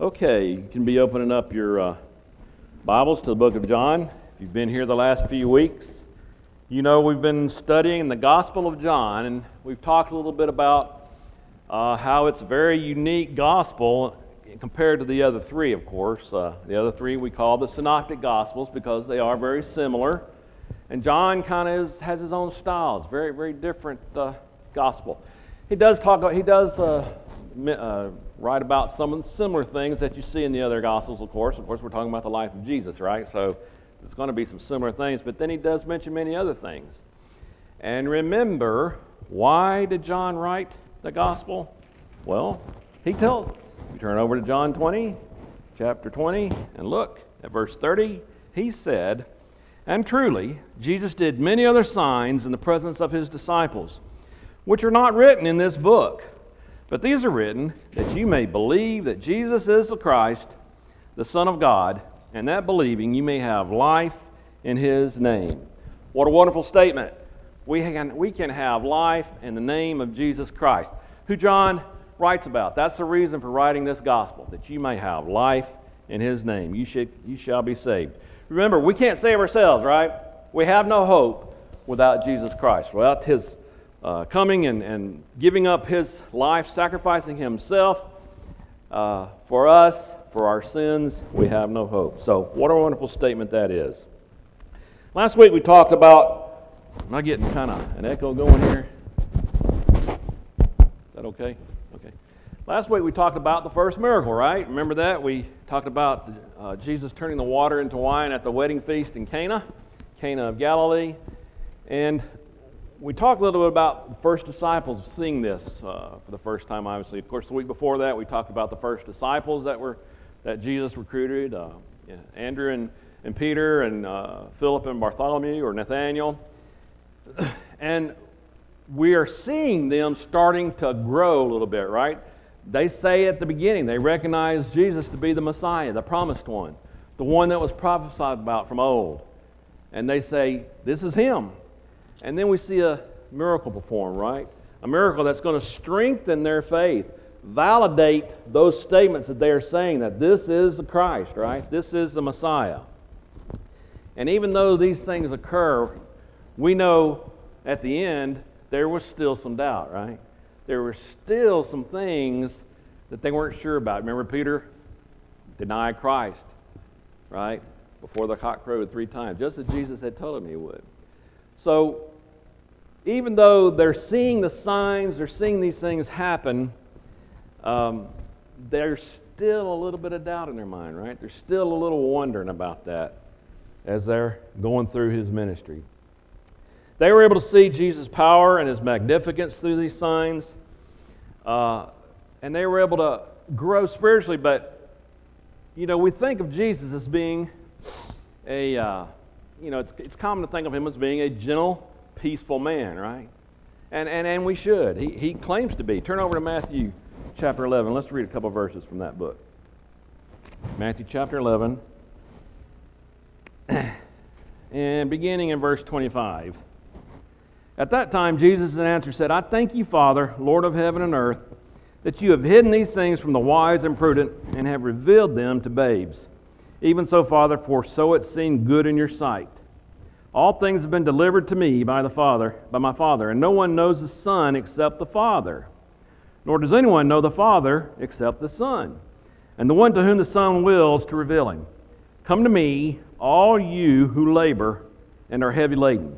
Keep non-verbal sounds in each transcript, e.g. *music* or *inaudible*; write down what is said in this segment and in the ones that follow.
Okay, you can be opening up your uh, Bibles to the book of John. If you've been here the last few weeks, you know we've been studying the Gospel of John, and we've talked a little bit about uh, how it's a very unique gospel compared to the other three, of course. Uh, the other three we call the Synoptic Gospels because they are very similar. And John kind of has his own style. It's very, very different uh, gospel. He does talk. About he does uh, write about some similar things that you see in the other Gospels, of course. Of course, we're talking about the life of Jesus, right? So there's going to be some similar things, but then he does mention many other things. And remember, why did John write the Gospel? Well, he tells us. You turn over to John 20, chapter 20, and look at verse 30. He said, And truly, Jesus did many other signs in the presence of his disciples, which are not written in this book. But these are written that you may believe that Jesus is the Christ, the Son of God, and that believing you may have life in his name. What a wonderful statement. We can, we can have life in the name of Jesus Christ, who John writes about. That's the reason for writing this gospel, that you may have life in his name. You, should, you shall be saved. Remember, we can't save ourselves, right? We have no hope without Jesus Christ, without his uh, coming and, and giving up his life, sacrificing himself uh, for us, for our sins, we have no hope. So, what a wonderful statement that is. Last week we talked about, am I getting kind of an echo going here? Is that okay? Okay. Last week we talked about the first miracle, right? Remember that? We talked about uh, Jesus turning the water into wine at the wedding feast in Cana, Cana of Galilee. And we talked a little bit about the first disciples seeing this uh, for the first time, obviously. Of course, the week before that, we talked about the first disciples that were that Jesus recruited uh, yeah, Andrew and, and Peter and uh, Philip and Bartholomew or Nathaniel. *clears throat* and we are seeing them starting to grow a little bit, right? They say at the beginning, they recognize Jesus to be the Messiah, the promised one, the one that was prophesied about from old. And they say, This is him. And then we see a miracle performed, right? A miracle that's going to strengthen their faith, validate those statements that they are saying that this is the Christ, right? This is the Messiah. And even though these things occur, we know at the end there was still some doubt, right? There were still some things that they weren't sure about. Remember, Peter denied Christ, right? Before the cock crowed three times, just as Jesus had told him he would. So, even though they're seeing the signs, they're seeing these things happen, um, there's still a little bit of doubt in their mind, right? There's still a little wondering about that as they're going through his ministry. They were able to see Jesus' power and his magnificence through these signs, uh, and they were able to grow spiritually. But, you know, we think of Jesus as being a, uh, you know, it's, it's common to think of him as being a gentle, peaceful man, right? And, and, and we should. He, he claims to be. Turn over to Matthew chapter 11. Let's read a couple verses from that book. Matthew chapter 11, *clears throat* and beginning in verse 25. At that time, Jesus in answer said, I thank you, Father, Lord of heaven and earth, that you have hidden these things from the wise and prudent and have revealed them to babes. Even so, Father, for so it seemed good in your sight. All things have been delivered to me by the Father, by my Father, and no one knows the Son except the Father. Nor does anyone know the Father except the Son, and the one to whom the Son wills to reveal him. Come to me, all you who labor and are heavy laden,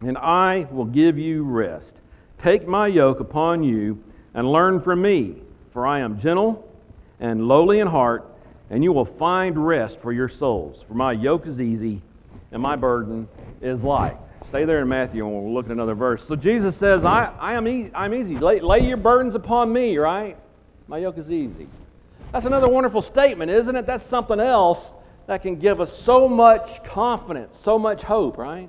and I will give you rest. Take my yoke upon you and learn from me, for I am gentle and lowly in heart, and you will find rest for your souls. For my yoke is easy and my burden is like. Stay there in Matthew and we'll look at another verse. So Jesus says, I, I am e- I'm easy. Lay, lay your burdens upon me, right? My yoke is easy. That's another wonderful statement, isn't it? That's something else that can give us so much confidence, so much hope, right?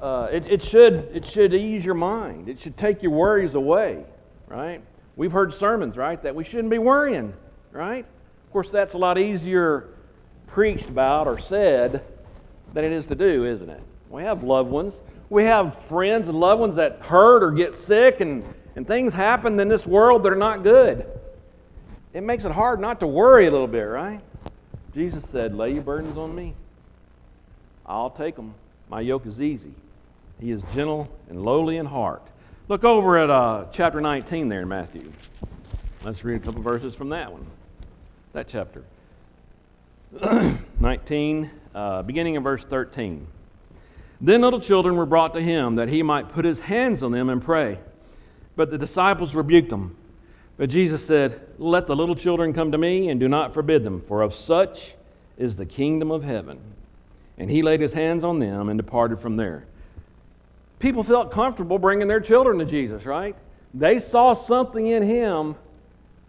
Uh, it, it, should, it should ease your mind. It should take your worries away, right? We've heard sermons, right, that we shouldn't be worrying, right? Of course, that's a lot easier preached about or said than it is to do, isn't it? We have loved ones. We have friends and loved ones that hurt or get sick, and, and things happen in this world that are not good. it makes it hard not to worry a little bit, right? Jesus said, Lay your burdens on me. I'll take them. My yoke is easy. He is gentle and lowly in heart. Look over at uh, chapter 19 there in Matthew. Let's read a couple verses from that one, that chapter. *clears throat* 19, uh, beginning in verse 13. Then little children were brought to him that he might put his hands on them and pray. But the disciples rebuked them. But Jesus said, Let the little children come to me, and do not forbid them, for of such is the kingdom of heaven. And he laid his hands on them and departed from there. People felt comfortable bringing their children to Jesus, right? They saw something in him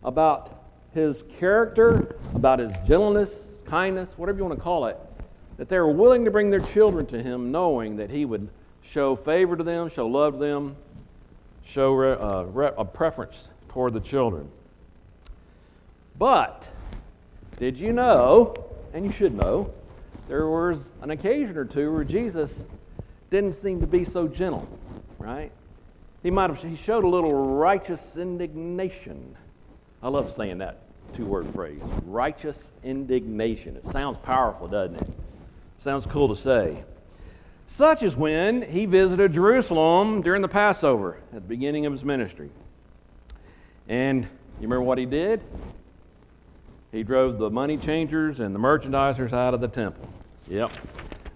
about his character, about his gentleness, kindness, whatever you want to call it, that they were willing to bring their children to him knowing that he would show favor to them, show love to them, show uh, a preference toward the children. But did you know, and you should know, there was an occasion or two where Jesus didn't seem to be so gentle, right? He might have he showed a little righteous indignation. I love saying that two-word phrase, righteous indignation. It sounds powerful, doesn't it? Sounds cool to say. Such as when he visited Jerusalem during the Passover at the beginning of his ministry. And you remember what he did? He drove the money changers and the merchandisers out of the temple. Yep.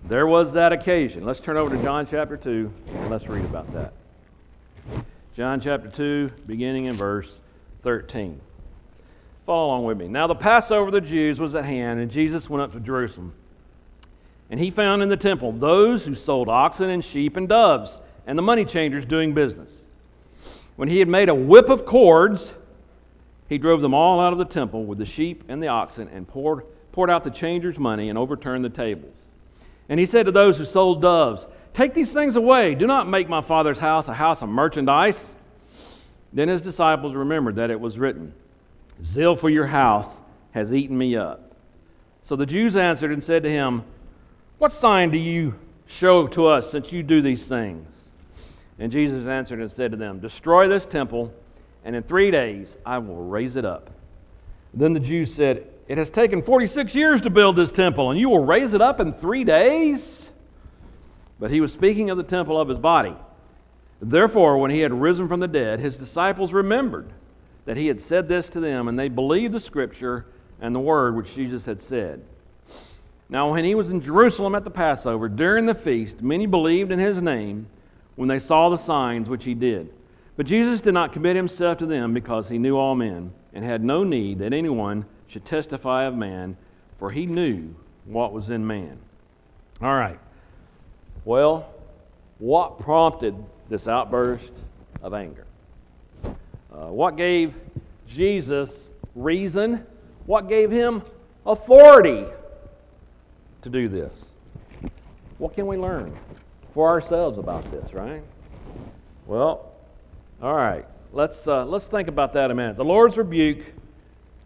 There was that occasion. Let's turn over to John chapter 2 and let's read about that. John chapter 2, beginning in verse 13. Follow along with me. Now, the Passover of the Jews was at hand, and Jesus went up to Jerusalem. And he found in the temple those who sold oxen and sheep and doves, and the money changers doing business. When he had made a whip of cords, he drove them all out of the temple with the sheep and the oxen, and poured, poured out the changers' money and overturned the tables. And he said to those who sold doves, Take these things away. Do not make my father's house a house of merchandise. Then his disciples remembered that it was written, Zeal for your house has eaten me up. So the Jews answered and said to him, What sign do you show to us since you do these things? And Jesus answered and said to them, Destroy this temple, and in three days I will raise it up. Then the Jews said, It has taken 46 years to build this temple, and you will raise it up in three days? But he was speaking of the temple of his body. Therefore, when he had risen from the dead, his disciples remembered that he had said this to them, and they believed the scripture and the word which Jesus had said. Now, when he was in Jerusalem at the Passover, during the feast, many believed in his name when they saw the signs which he did. But Jesus did not commit himself to them because he knew all men and had no need that anyone should testify of man, for he knew what was in man. All right. Well, what prompted this outburst of anger? Uh, what gave Jesus reason? What gave him authority to do this? What can we learn for ourselves about this, right? Well, all right. Let's, uh, let's think about that a minute. The Lord's rebuke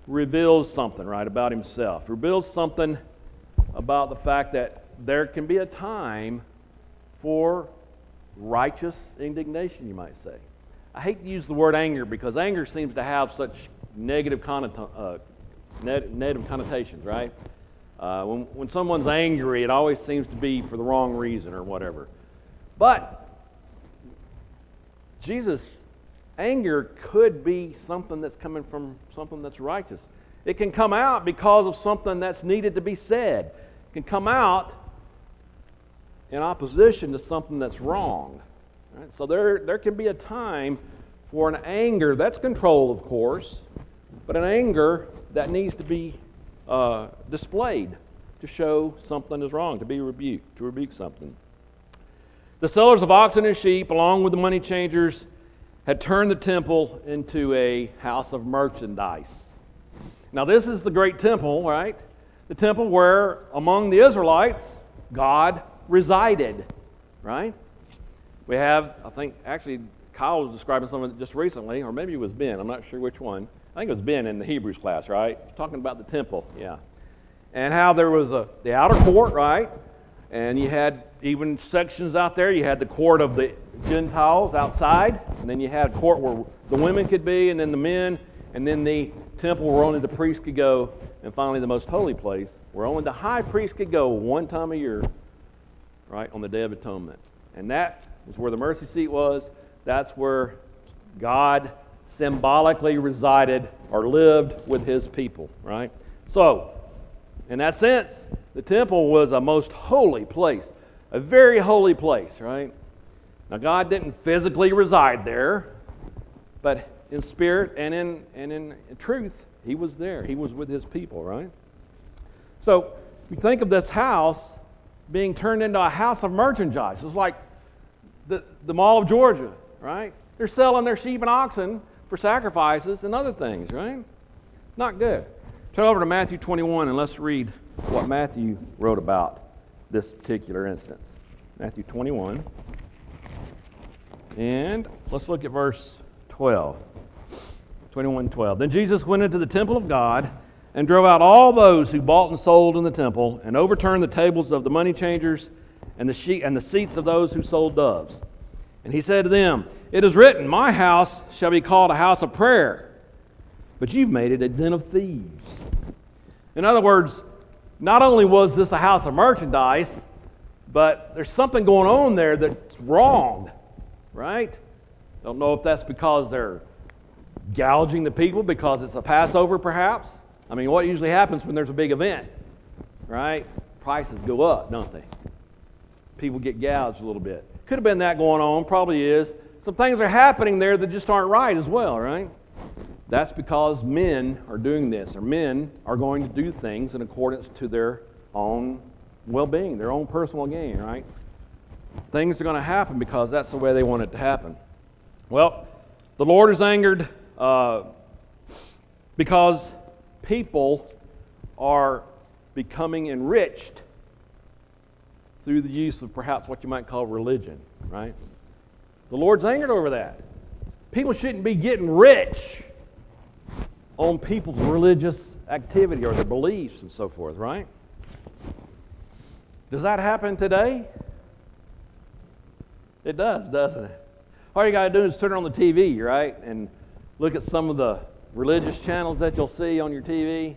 reveals something, right, about himself. Reveals something about the fact that there can be a time for righteous indignation, you might say. I hate to use the word anger because anger seems to have such negative, connota- uh, negative connotations, right? Uh, when, when someone's angry, it always seems to be for the wrong reason or whatever. But Jesus' anger could be something that's coming from something that's righteous. It can come out because of something that's needed to be said. It can come out in opposition to something that's wrong. Right? So there, there can be a time for an anger that's controlled, of course, but an anger that needs to be uh, displayed to show something is wrong, to be rebuked, to rebuke something. The sellers of oxen and sheep, along with the money changers, had turned the temple into a house of merchandise. Now, this is the great temple, right? The temple where, among the Israelites, God resided, right? We have, I think, actually, Kyle was describing something just recently, or maybe it was Ben, I'm not sure which one. I think it was Ben in the Hebrews class, right? Talking about the temple, yeah. And how there was a, the outer court, right? And you had even sections out there. You had the court of the Gentiles outside, and then you had a court where the women could be, and then the men, and then the temple where only the priest could go, and finally the most holy place where only the high priest could go one time a year, right, on the Day of Atonement. And that was where the mercy seat was. That's where God symbolically resided or lived with his people, right? So, in that sense, the temple was a most holy place, a very holy place, right? Now, God didn't physically reside there, but in spirit and in, and in truth, he was there. He was with his people, right? So, you think of this house being turned into a house of merchandise. It's like the, the Mall of Georgia, right? They're selling their sheep and oxen for sacrifices and other things, right? Not good. Turn over to Matthew 21 and let's read what Matthew wrote about this particular instance. Matthew 21. And let's look at verse 12. 21 12. Then Jesus went into the temple of God and drove out all those who bought and sold in the temple and overturned the tables of the money changers and the, sheet, and the seats of those who sold doves. And he said to them, It is written, My house shall be called a house of prayer, but you've made it a den of thieves. In other words, not only was this a house of merchandise, but there's something going on there that's wrong, right? Don't know if that's because they're gouging the people because it's a Passover, perhaps. I mean, what usually happens when there's a big event, right? Prices go up, don't they? People get gouged a little bit. Could have been that going on, probably is. Some things are happening there that just aren't right as well, right? That's because men are doing this, or men are going to do things in accordance to their own well being, their own personal gain, right? Things are going to happen because that's the way they want it to happen. Well, the Lord is angered uh, because people are becoming enriched through the use of perhaps what you might call religion, right? The Lord's angered over that. People shouldn't be getting rich on people's religious activity or their beliefs and so forth, right? Does that happen today? It does, doesn't it? All you got to do is turn on the TV, right? And look at some of the religious channels that you'll see on your TV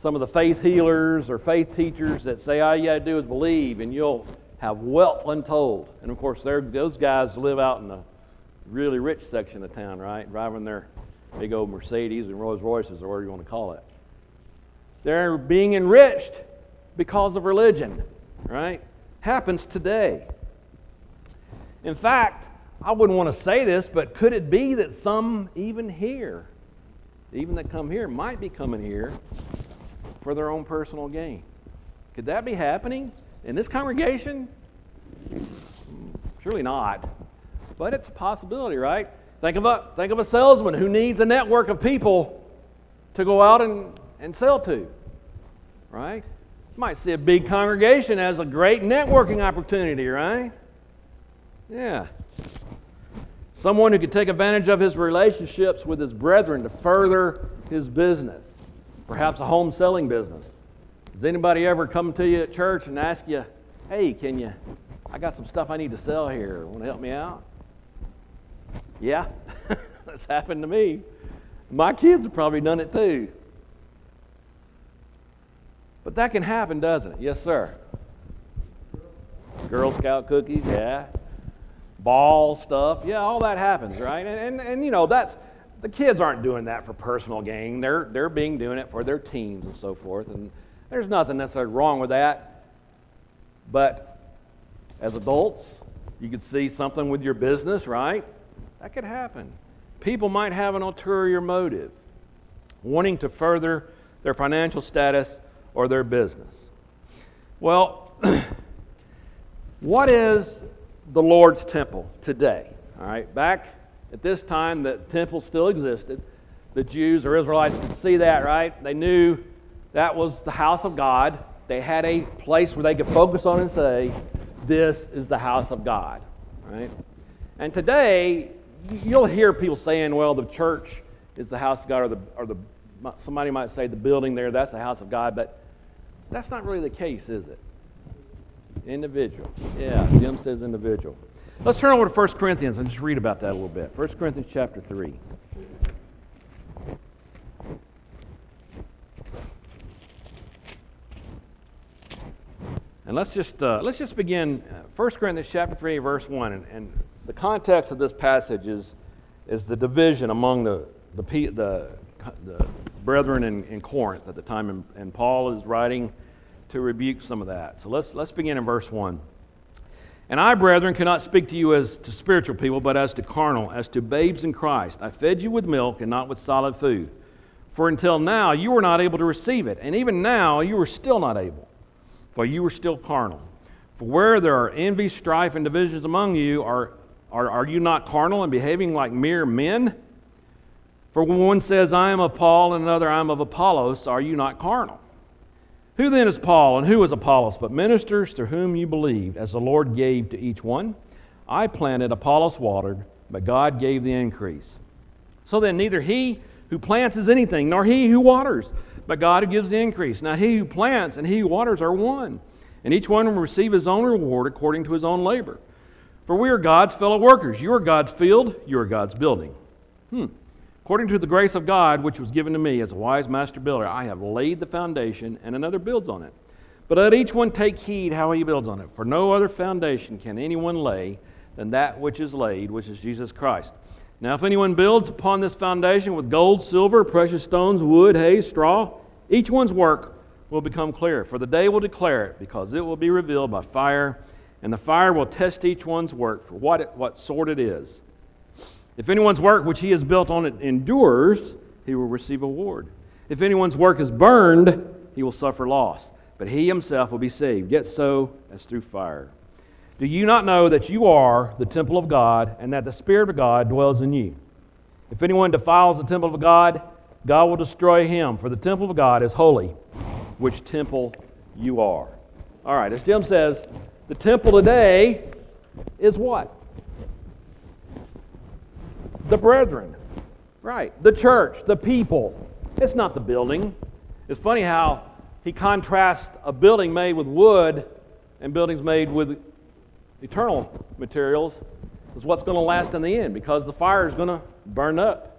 some of the faith healers or faith teachers that say all you got to do is believe and you'll have wealth untold. And of course, those guys live out in the really rich section of town, right? Driving their big old Mercedes and Rolls Royces or whatever you want to call it. They're being enriched because of religion, right? Happens today. In fact, I wouldn't want to say this, but could it be that some even here, even that come here, might be coming here for their own personal gain. Could that be happening in this congregation? Hmm, surely not. But it's a possibility, right? Think of a, think of a salesman who needs a network of people to go out and, and sell to, right? You might see a big congregation as a great networking opportunity, right? Yeah. Someone who could take advantage of his relationships with his brethren to further his business perhaps a home selling business. Does anybody ever come to you at church and ask you, hey, can you, I got some stuff I need to sell here. Want to help me out? Yeah, *laughs* that's happened to me. My kids have probably done it too. But that can happen, doesn't it? Yes, sir. Girl Scout cookies, yeah. Ball stuff, yeah, all that happens, right? And, and, and you know, that's, the kids aren't doing that for personal gain. They're, they're being doing it for their teams and so forth. And there's nothing necessarily wrong with that. But as adults, you could see something with your business, right? That could happen. People might have an ulterior motive, wanting to further their financial status or their business. Well, *clears throat* what is the Lord's temple today? All right, back at this time, the temple still existed. The Jews or Israelites could see that, right? They knew that was the house of God. They had a place where they could focus on and say, This is the house of God, right? And today, you'll hear people saying, Well, the church is the house of God, or, the, or the, somebody might say the building there, that's the house of God, but that's not really the case, is it? Individual. Yeah, Jim says individual. Let's turn over to 1 Corinthians and just read about that a little bit. 1 Corinthians chapter 3. And let's just, uh, let's just begin uh, 1 Corinthians chapter 3, verse 1. And, and, the context of this passage is, is the division among the, the, the, the brethren in, in, Corinth at the time. And, and Paul is writing to rebuke some of that. So let's, let's begin in verse 1. And I, brethren, cannot speak to you as to spiritual people, but as to carnal, as to babes in Christ. I fed you with milk and not with solid food. For until now you were not able to receive it, and even now you are still not able, for you are still carnal. For where there are envy, strife, and divisions among you, are, are, are you not carnal and behaving like mere men? For when one says, I am of Paul, and another, I am of Apollos, are you not carnal? Who then is Paul and who is Apollos but ministers through whom you believed, as the Lord gave to each one? I planted, Apollos watered, but God gave the increase. So then, neither he who plants is anything, nor he who waters, but God who gives the increase. Now, he who plants and he who waters are one, and each one will receive his own reward according to his own labor. For we are God's fellow workers. You are God's field, you are God's building. Hmm. According to the grace of God, which was given to me as a wise master builder, I have laid the foundation, and another builds on it. But let each one take heed how he builds on it, for no other foundation can anyone lay than that which is laid, which is Jesus Christ. Now, if anyone builds upon this foundation with gold, silver, precious stones, wood, hay, straw, each one's work will become clear, for the day will declare it, because it will be revealed by fire, and the fire will test each one's work for what, it, what sort it is. If anyone's work which he has built on it endures, he will receive a reward. If anyone's work is burned, he will suffer loss, but he himself will be saved, yet so as through fire. Do you not know that you are the temple of God, and that the Spirit of God dwells in you? If anyone defiles the temple of God, God will destroy him, for the temple of God is holy, which temple you are. All right, as Jim says, the temple today is what? The brethren. Right. The church, the people. It's not the building. It's funny how he contrasts a building made with wood and buildings made with eternal materials is what's going to last in the end because the fire is going to burn up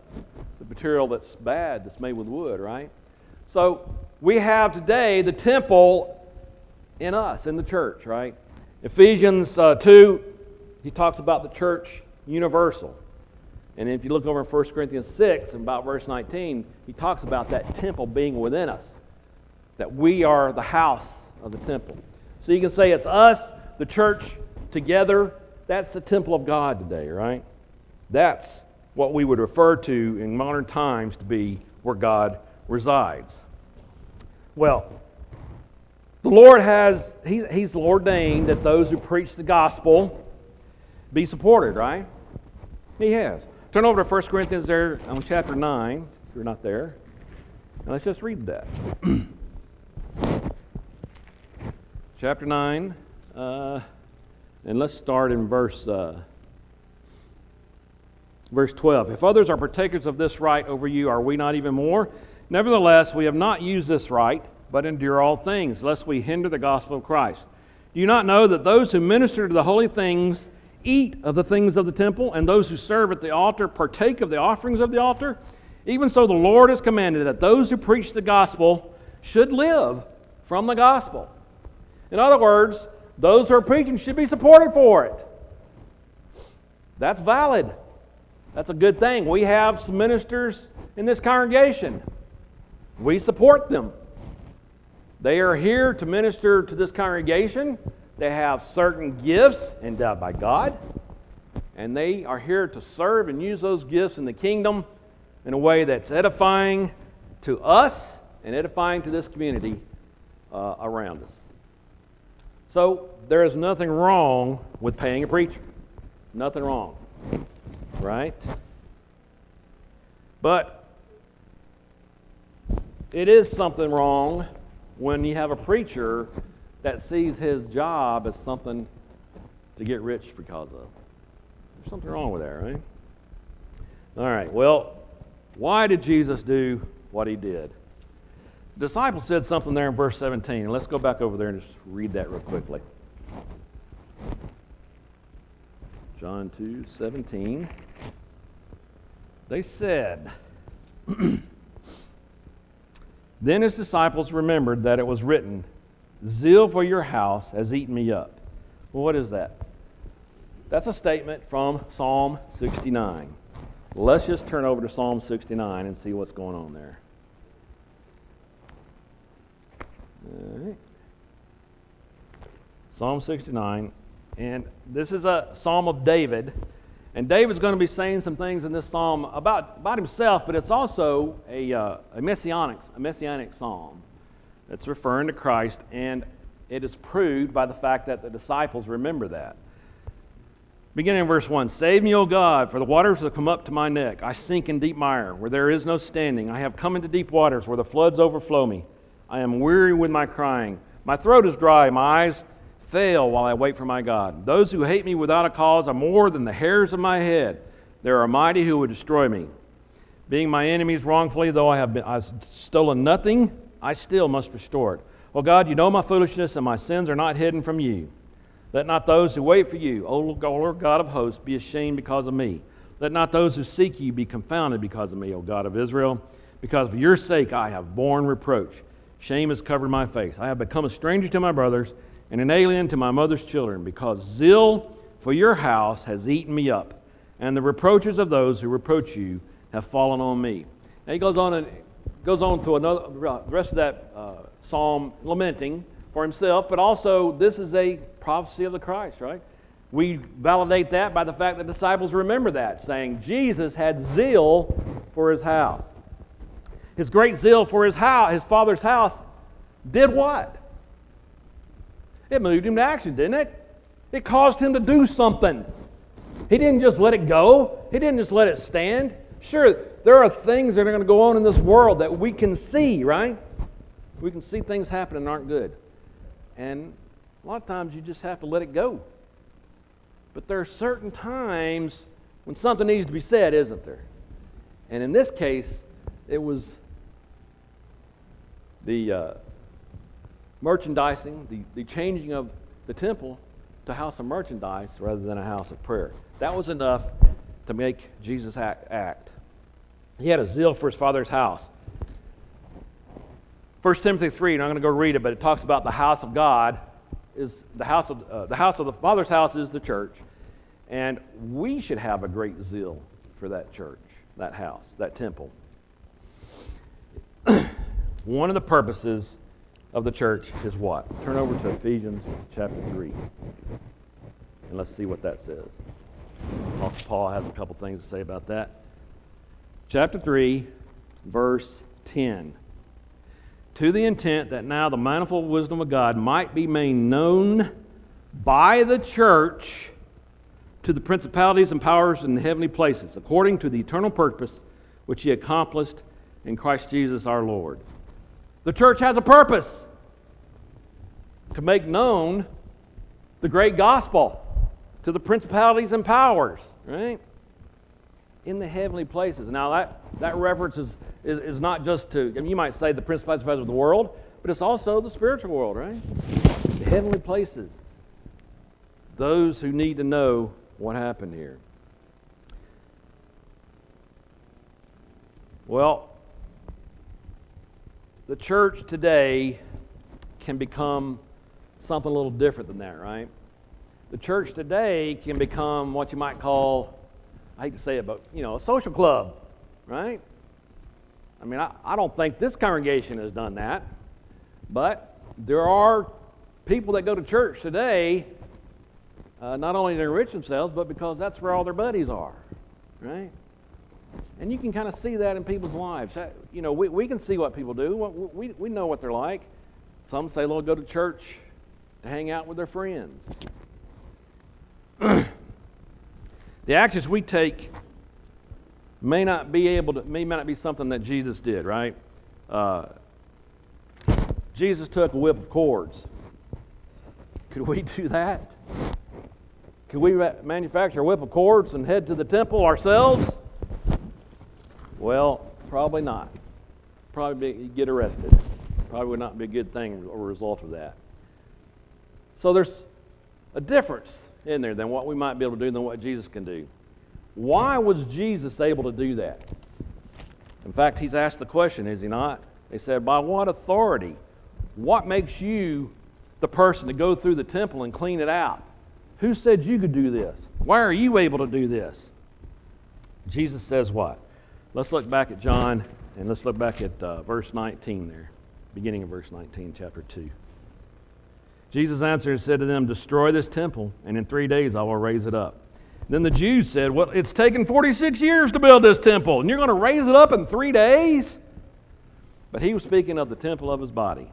the material that's bad that's made with wood, right? So we have today the temple in us, in the church, right? Ephesians uh, 2, he talks about the church universal. And if you look over in 1 Corinthians 6 and about verse 19, he talks about that temple being within us, that we are the house of the temple. So you can say it's us, the church, together. That's the temple of God today, right? That's what we would refer to in modern times to be where God resides. Well, the Lord has, He's, he's ordained that those who preach the gospel be supported, right? He has. Turn over to 1 Corinthians there on chapter 9, if you're not there. And let's just read that. *clears throat* chapter 9, uh, and let's start in verse, uh, verse 12. If others are partakers of this right over you, are we not even more? Nevertheless, we have not used this right, but endure all things, lest we hinder the gospel of Christ. Do you not know that those who minister to the holy things eat of the things of the temple, and those who serve at the altar partake of the offerings of the altar. Even so, the Lord has commanded that those who preach the gospel should live from the gospel. In other words, those who are preaching should be supported for it. That's valid. That's a good thing. We have some ministers in this congregation. We support them. They are here to minister to this congregation they have certain gifts endowed by God, and they are here to serve and use those gifts in the kingdom in a way that's edifying to us and edifying to this community uh, around us. So there is nothing wrong with paying a preacher. Nothing wrong. Right? But it is something wrong when you have a preacher that sees his job as something to get rich because of. There's something wrong with that, right? All right, well, why did Jesus do what he did? The disciple said something there in verse 17. Let's go back over there and just read that real quickly. John 2 17. They said, *clears throat* Then his disciples remembered that it was written, Zeal for your house has eaten me up. Well, what is that? That's a statement from Psalm 69. Let's just turn over to Psalm 69 and see what's going on there. All right. Psalm 69. And this is a psalm of David. And David's going to be saying some things in this psalm about, about himself, but it's also a, uh, a, messianic, a messianic psalm that's referring to Christ, and it is proved by the fact that the disciples remember that. Beginning in verse 1 Save me, O God, for the waters have come up to my neck. I sink in deep mire, where there is no standing. I have come into deep waters, where the floods overflow me. I am weary with my crying. My throat is dry, my eyes fail while I wait for my God. Those who hate me without a cause are more than the hairs of my head. There are mighty who would destroy me. Being my enemies wrongfully, though I have been, I've stolen nothing, I still must restore it. Well, God, you know my foolishness, and my sins are not hidden from you. Let not those who wait for you, O Lord God of hosts, be ashamed because of me. Let not those who seek you be confounded because of me, O God of Israel. Because of your sake I have borne reproach. Shame has covered my face. I have become a stranger to my brothers and an alien to my mother's children, because zeal for your house has eaten me up, and the reproaches of those who reproach you have fallen on me. And he goes on and goes on to another the rest of that uh, psalm lamenting for himself, but also this is a prophecy of the Christ, right? We validate that by the fact that disciples remember that, saying Jesus had zeal for his house. His great zeal for his house, his father's house, did what? It moved him to action, didn't it? It caused him to do something. He didn't just let it go, he didn't just let it stand. Sure, there are things that are going to go on in this world that we can see, right? We can see things happening that aren't good. And a lot of times you just have to let it go. But there are certain times when something needs to be said, isn't there? And in this case, it was the uh, merchandising, the, the changing of the temple to a house of merchandise rather than a house of prayer. That was enough to make Jesus act. He had a zeal for his father's house. 1 Timothy 3, and I'm going to go read it, but it talks about the house of God is the house of uh, the house of the Father's house is the church, and we should have a great zeal for that church, that house, that temple. *clears throat* One of the purposes of the church is what? Turn over to Ephesians chapter 3. And let's see what that says. Apostle Paul has a couple things to say about that. Chapter 3, verse 10. To the intent that now the manifold wisdom of God might be made known by the church to the principalities and powers in the heavenly places, according to the eternal purpose which he accomplished in Christ Jesus our Lord. The church has a purpose to make known the great gospel to the principalities and powers, right? In the heavenly places. Now, that, that reference is, is, is not just to, I mean, you might say the principalities of the world, but it's also the spiritual world, right? The heavenly places. Those who need to know what happened here. Well, the church today can become something a little different than that, right? The church today can become what you might call, I hate to say it, but, you know, a social club, right? I mean, I, I don't think this congregation has done that, but there are people that go to church today uh, not only to enrich themselves, but because that's where all their buddies are, right? And you can kind of see that in people's lives. You know, we, we can see what people do. We, we know what they're like. Some say they'll go to church to hang out with their friends. *clears throat* the actions we take may not be able to, may not be something that Jesus did, right? Uh, Jesus took a whip of cords. Could we do that? Could we manufacture a whip of cords and head to the temple ourselves? Well, probably not. Probably be, get arrested. Probably would not be a good thing a result of that. So there's a difference in there than what we might be able to do than what Jesus can do. Why was Jesus able to do that? In fact, he's asked the question, is he not? He said, By what authority? What makes you the person to go through the temple and clean it out. Who said you could do this? Why are you able to do this? Jesus says what? Let's look back at John and let's look back at uh, verse 19 there, beginning of verse 19, chapter 2. Jesus answered and said to them, Destroy this temple, and in three days I will raise it up. Then the Jews said, Well, it's taken 46 years to build this temple, and you're going to raise it up in three days? But he was speaking of the temple of his body.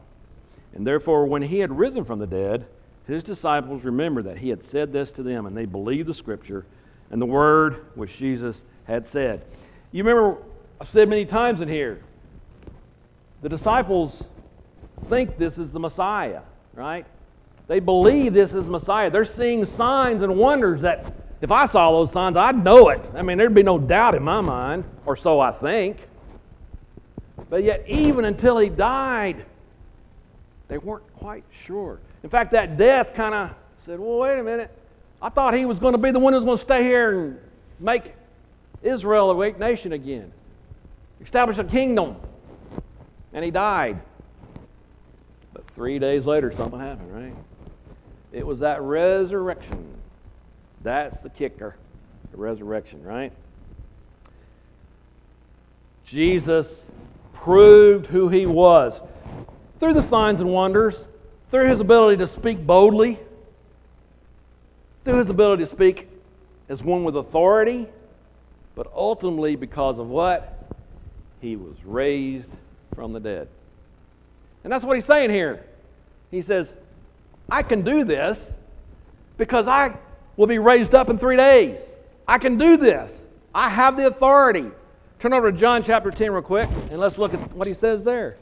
And therefore, when he had risen from the dead, his disciples remembered that he had said this to them, and they believed the scripture and the word which Jesus had said. You remember, I've said many times in here, the disciples think this is the Messiah, right? They believe this is Messiah. They're seeing signs and wonders that if I saw those signs, I'd know it. I mean, there'd be no doubt in my mind, or so I think. But yet, even until he died, they weren't quite sure. In fact, that death kind of said, well, wait a minute. I thought he was going to be the one who was going to stay here and make Israel a great nation again, establish a kingdom. And he died. But three days later, something happened, right? It was that resurrection. That's the kicker, the resurrection, right? Jesus proved who he was through the signs and wonders, through his ability to speak boldly, through his ability to speak as one with authority, but ultimately because of what? He was raised from the dead. And that's what he's saying here. He says, I can do this because I will be raised up in three days. I can do this. I have the authority. Turn over to John chapter 10 real quick, and let's look at what he says there.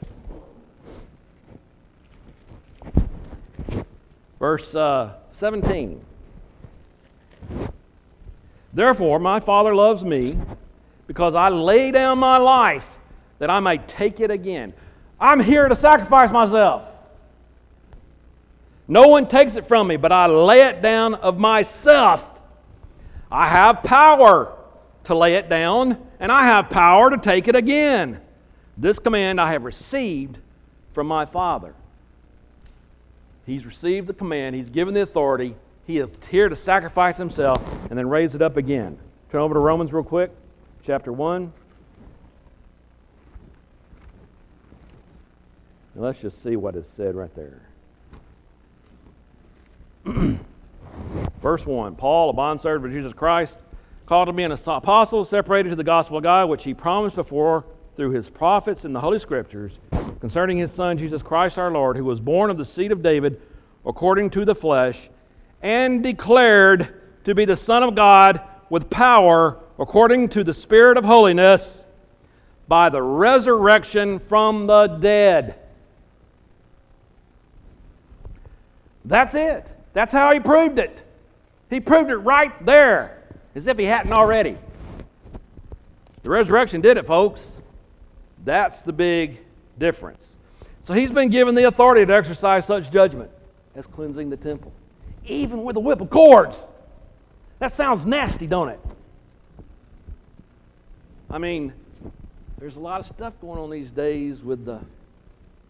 Verse uh, 17. Therefore, my Father loves me because I lay down my life that I may take it again. I'm here to sacrifice myself. No one takes it from me, but I lay it down of myself. I have power to lay it down, and I have power to take it again. This command I have received from my Father. He's received the command, he's given the authority. He is here to sacrifice himself and then raise it up again. Turn over to Romans real quick, chapter 1. And let's just see what is said right there. *clears throat* Verse 1 Paul, a bondservant of Jesus Christ, called to be an apostle, separated to the gospel of God, which he promised before through his prophets in the Holy Scriptures concerning his Son, Jesus Christ our Lord, who was born of the seed of David according to the flesh, and declared to be the Son of God with power according to the Spirit of holiness by the resurrection from the dead. That's it. That's how he proved it. He proved it right there, as if he hadn't already. The resurrection did it, folks. That's the big difference. So he's been given the authority to exercise such judgment as cleansing the temple, even with a whip of cords. That sounds nasty, don't it? I mean, there's a lot of stuff going on these days with the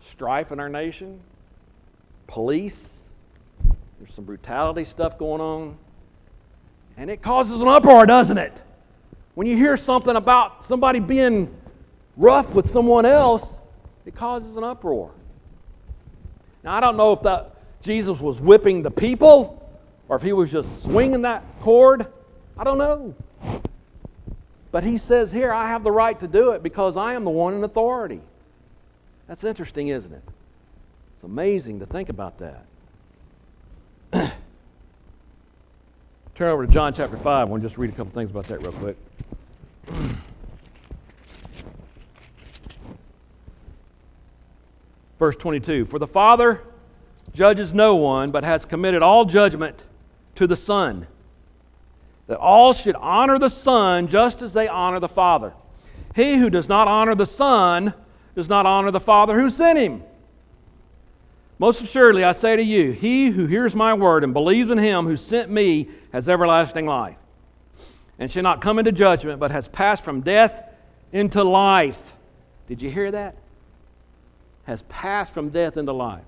strife in our nation, police, there's some brutality stuff going on. And it causes an uproar, doesn't it? When you hear something about somebody being rough with someone else, it causes an uproar. Now, I don't know if that Jesus was whipping the people or if he was just swinging that cord. I don't know. But he says here, I have the right to do it because I am the one in authority. That's interesting, isn't it? It's amazing to think about that. *clears throat* Turn over to John chapter 5. I want to just read a couple things about that real quick. *clears throat* Verse 22 For the Father judges no one, but has committed all judgment to the Son, that all should honor the Son just as they honor the Father. He who does not honor the Son does not honor the Father who sent him. Most assuredly, I say to you, he who hears my word and believes in him who sent me has everlasting life, and shall not come into judgment, but has passed from death into life. Did you hear that? Has passed from death into life.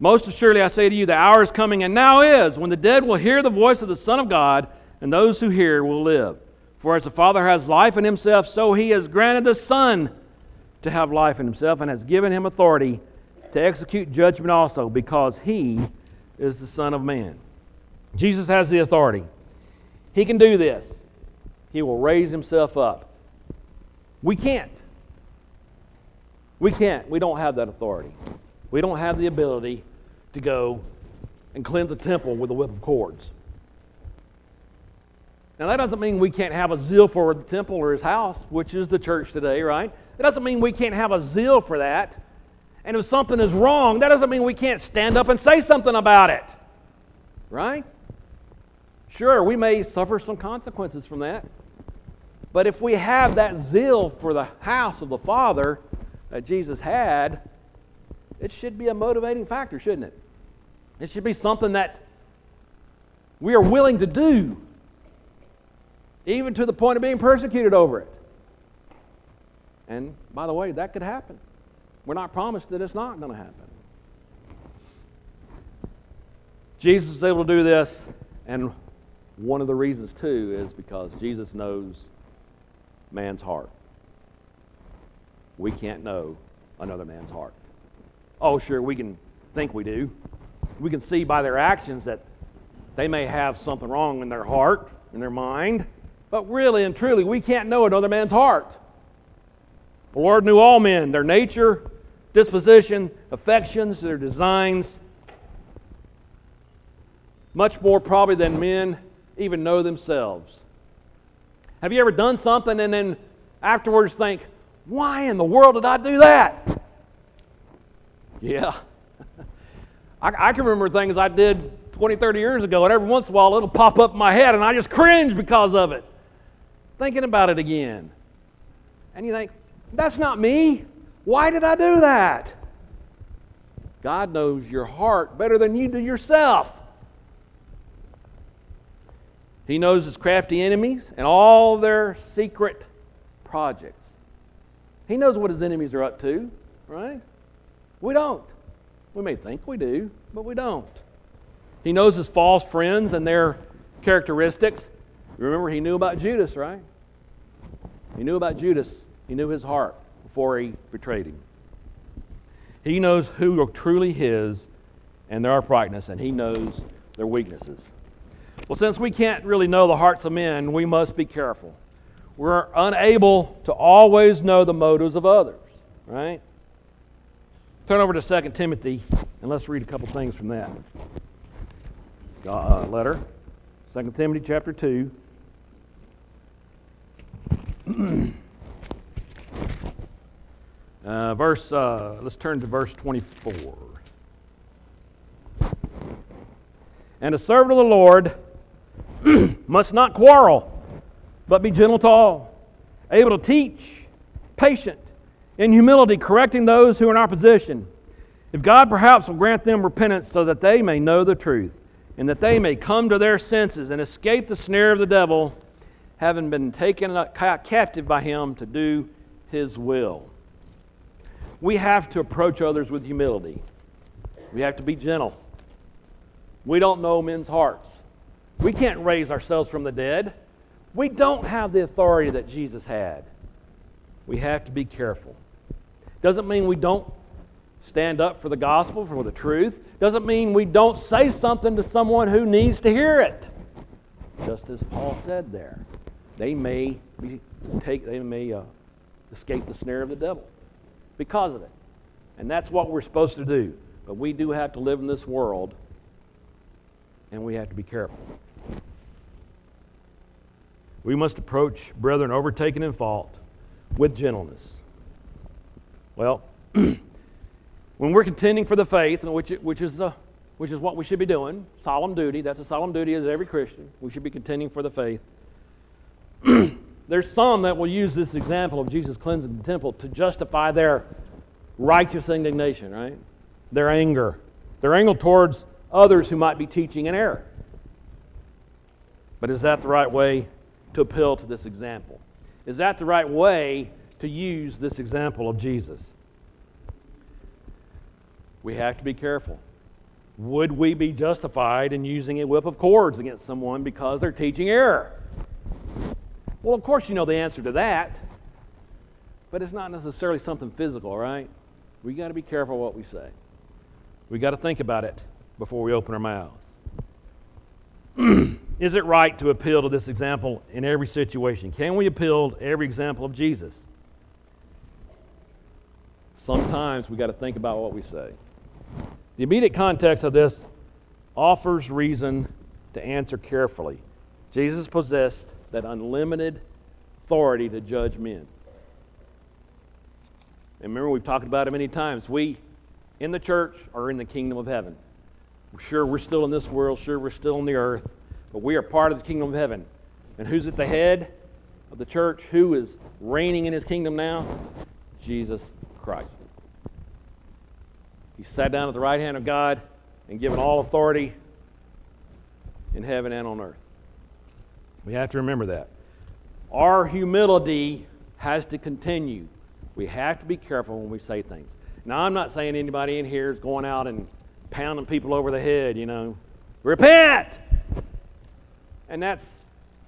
Most assuredly, I say to you, the hour is coming, and now is, when the dead will hear the voice of the Son of God, and those who hear will live. For as the Father has life in himself, so he has granted the Son to have life in himself, and has given him authority to execute judgment also, because he is the Son of Man. Jesus has the authority. He can do this. He will raise himself up. We can't. We can't. We don't have that authority. We don't have the ability to go and cleanse a temple with a whip of cords. Now, that doesn't mean we can't have a zeal for the temple or his house, which is the church today, right? It doesn't mean we can't have a zeal for that. And if something is wrong, that doesn't mean we can't stand up and say something about it, right? Sure, we may suffer some consequences from that. But if we have that zeal for the house of the Father that Jesus had, it should be a motivating factor, shouldn't it? It should be something that we are willing to do, even to the point of being persecuted over it. And by the way, that could happen. We're not promised that it's not going to happen. Jesus was able to do this, and one of the reasons, too, is because Jesus knows man's heart. We can't know another man's heart. Oh, sure, we can think we do. We can see by their actions that they may have something wrong in their heart, in their mind, but really and truly, we can't know another man's heart. The Lord knew all men, their nature, disposition, affections, their designs, much more probably than men even know themselves. Have you ever done something and then afterwards think, why in the world did I do that? Yeah. *laughs* I, I, can remember things I did 20, 30 years ago, and every once in a while it'll pop up in my head, and I just cringe because of it. Thinking about it again. And you think, that's not me. Why did I do that? God knows your heart better than you do yourself. He knows his crafty enemies and all their secret projects. He knows what his enemies are up to, right? We don't. We may think we do, but we don't. He knows his false friends and their characteristics. Remember, he knew about Judas, right? He knew about Judas. He knew his heart before he betrayed him. He knows who are truly his and their uprightness, and he knows their weaknesses. Well, since we can't really know the hearts of men, we must be careful. We're unable to always know the motives of others, right? Turn over to 2 Timothy and let's read a couple things from that uh, letter. 2 Timothy chapter 2. *clears throat* uh, verse, uh, let's turn to verse 24. And a servant of the Lord *clears throat* must not quarrel, but be gentle to all, able to teach, patient, in humility, correcting those who are in opposition. If God perhaps will grant them repentance so that they may know the truth, and that they may come to their senses and escape the snare of the devil, having been taken captive by him to do his will. We have to approach others with humility. We have to be gentle. We don't know men's hearts. We can't raise ourselves from the dead. We don't have the authority that Jesus had. We have to be careful. Doesn't mean we don't stand up for the gospel, for the truth. Doesn't mean we don't say something to someone who needs to hear it. Just as Paul said there, they may be take they may uh, escape the snare of the devil because of it, and that's what we're supposed to do. But we do have to live in this world, and we have to be careful. We must approach brethren overtaken in fault with gentleness. Well, *clears throat* when we're contending for the faith, which, which, is, uh, which is what we should be doing, solemn duty, that's a solemn duty as every Christian. We should be contending for the faith. There's some that will use this example of Jesus cleansing the temple to justify their righteous indignation, right? Their anger. Their anger towards others who might be teaching in error. But is that the right way to appeal to this example? Is that the right way to use this example of Jesus? We have to be careful. Would we be justified in using a whip of cords against someone because they're teaching error? Well, of course, you know the answer to that, but it's not necessarily something physical, right? We got to be careful what we say. We got to think about it before we open our mouths. *clears throat* Is it right to appeal to this example in every situation? Can we appeal to every example of Jesus? Sometimes we got to think about what we say. The immediate context of this offers reason to answer carefully. Jesus possessed that unlimited authority to judge men. And remember, we've talked about it many times. We, in the church, are in the kingdom of heaven. Sure, we're still in this world. Sure, we're still on the earth. But we are part of the kingdom of heaven. And who's at the head of the church? Who is reigning in his kingdom now? Jesus Christ. He sat down at the right hand of God and given all authority in heaven and on earth. We have to remember that. Our humility has to continue. We have to be careful when we say things. Now, I'm not saying anybody in here is going out and pounding people over the head, you know. Repent! And that's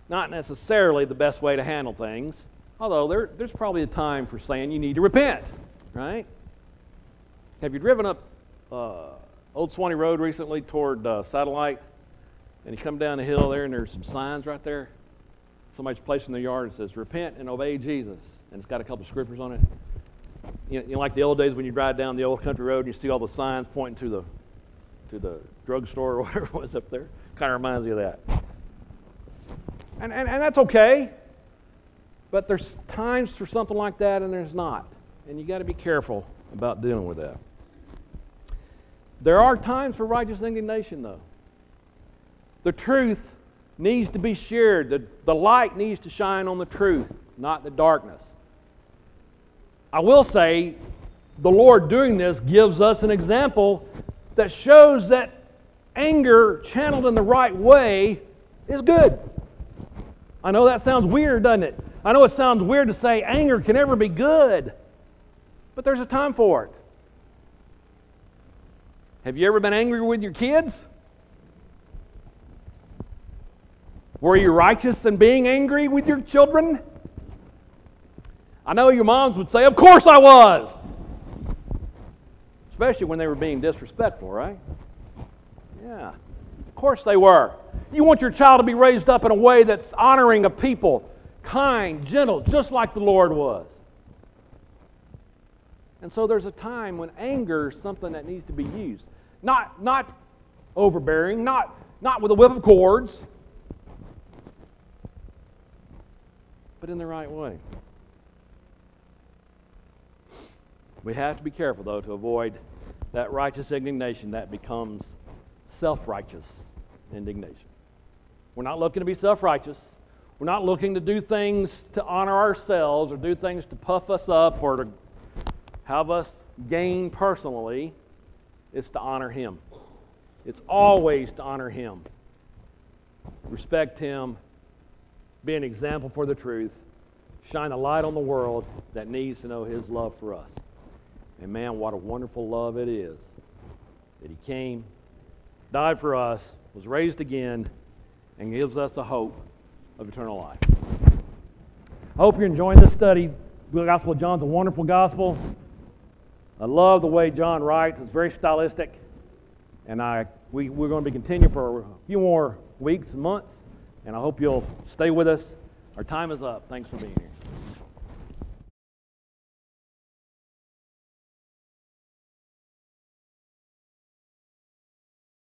not necessarily the best way to handle things, although there, there's probably a time for saying you need to repent, right? Have you driven up uh, Old Suwanee Road recently toward uh, Satellite? And you come down the hill there, and there's some signs right there. Somebody's placed in their yard and says, Repent and obey Jesus. And it's got a couple of scriptures on it. You know, you know, like the old days when you drive down the old country road and you see all the signs pointing to the to the drugstore or *laughs* whatever it was up there. Kind of reminds you of that. And, and, and that's okay. But there's times for something like that and there's not. And you got to be careful about dealing with that. There are times for righteous indignation, though. The truth needs to be shared, the, the light needs to shine on the truth, not the darkness. I will say, the Lord doing this gives us an example that shows that anger channeled in the right way is good. I know that sounds weird, doesn't it? I know it sounds weird to say anger can ever be good, but there's a time for it. Have you ever been angry with your kids? Were you righteous in being angry with your children? I know your moms would say, Of course I was. Especially when they were being disrespectful, right? Yeah, of course they were. You want your child to be raised up in a way that's honoring of people, kind, gentle, just like the Lord was. And so there's a time when anger is something that needs to be used. Not, not overbearing, not, not with a whip of cords, but in the right way. We have to be careful, though, to avoid that righteous indignation that becomes self righteous indignation. We're not looking to be self righteous. We're not looking to do things to honor ourselves or do things to puff us up or to have us gain personally it's to honor Him. It's always to honor Him, respect Him, be an example for the truth, shine a light on the world that needs to know His love for us. And man, what a wonderful love it is that He came, died for us, was raised again, and gives us a hope of eternal life. I hope you're enjoying this study. The Gospel of John's a wonderful gospel. I love the way John writes. It's very stylistic. And I, we, we're going to be continuing for a few more weeks and months. And I hope you'll stay with us. Our time is up. Thanks for being here.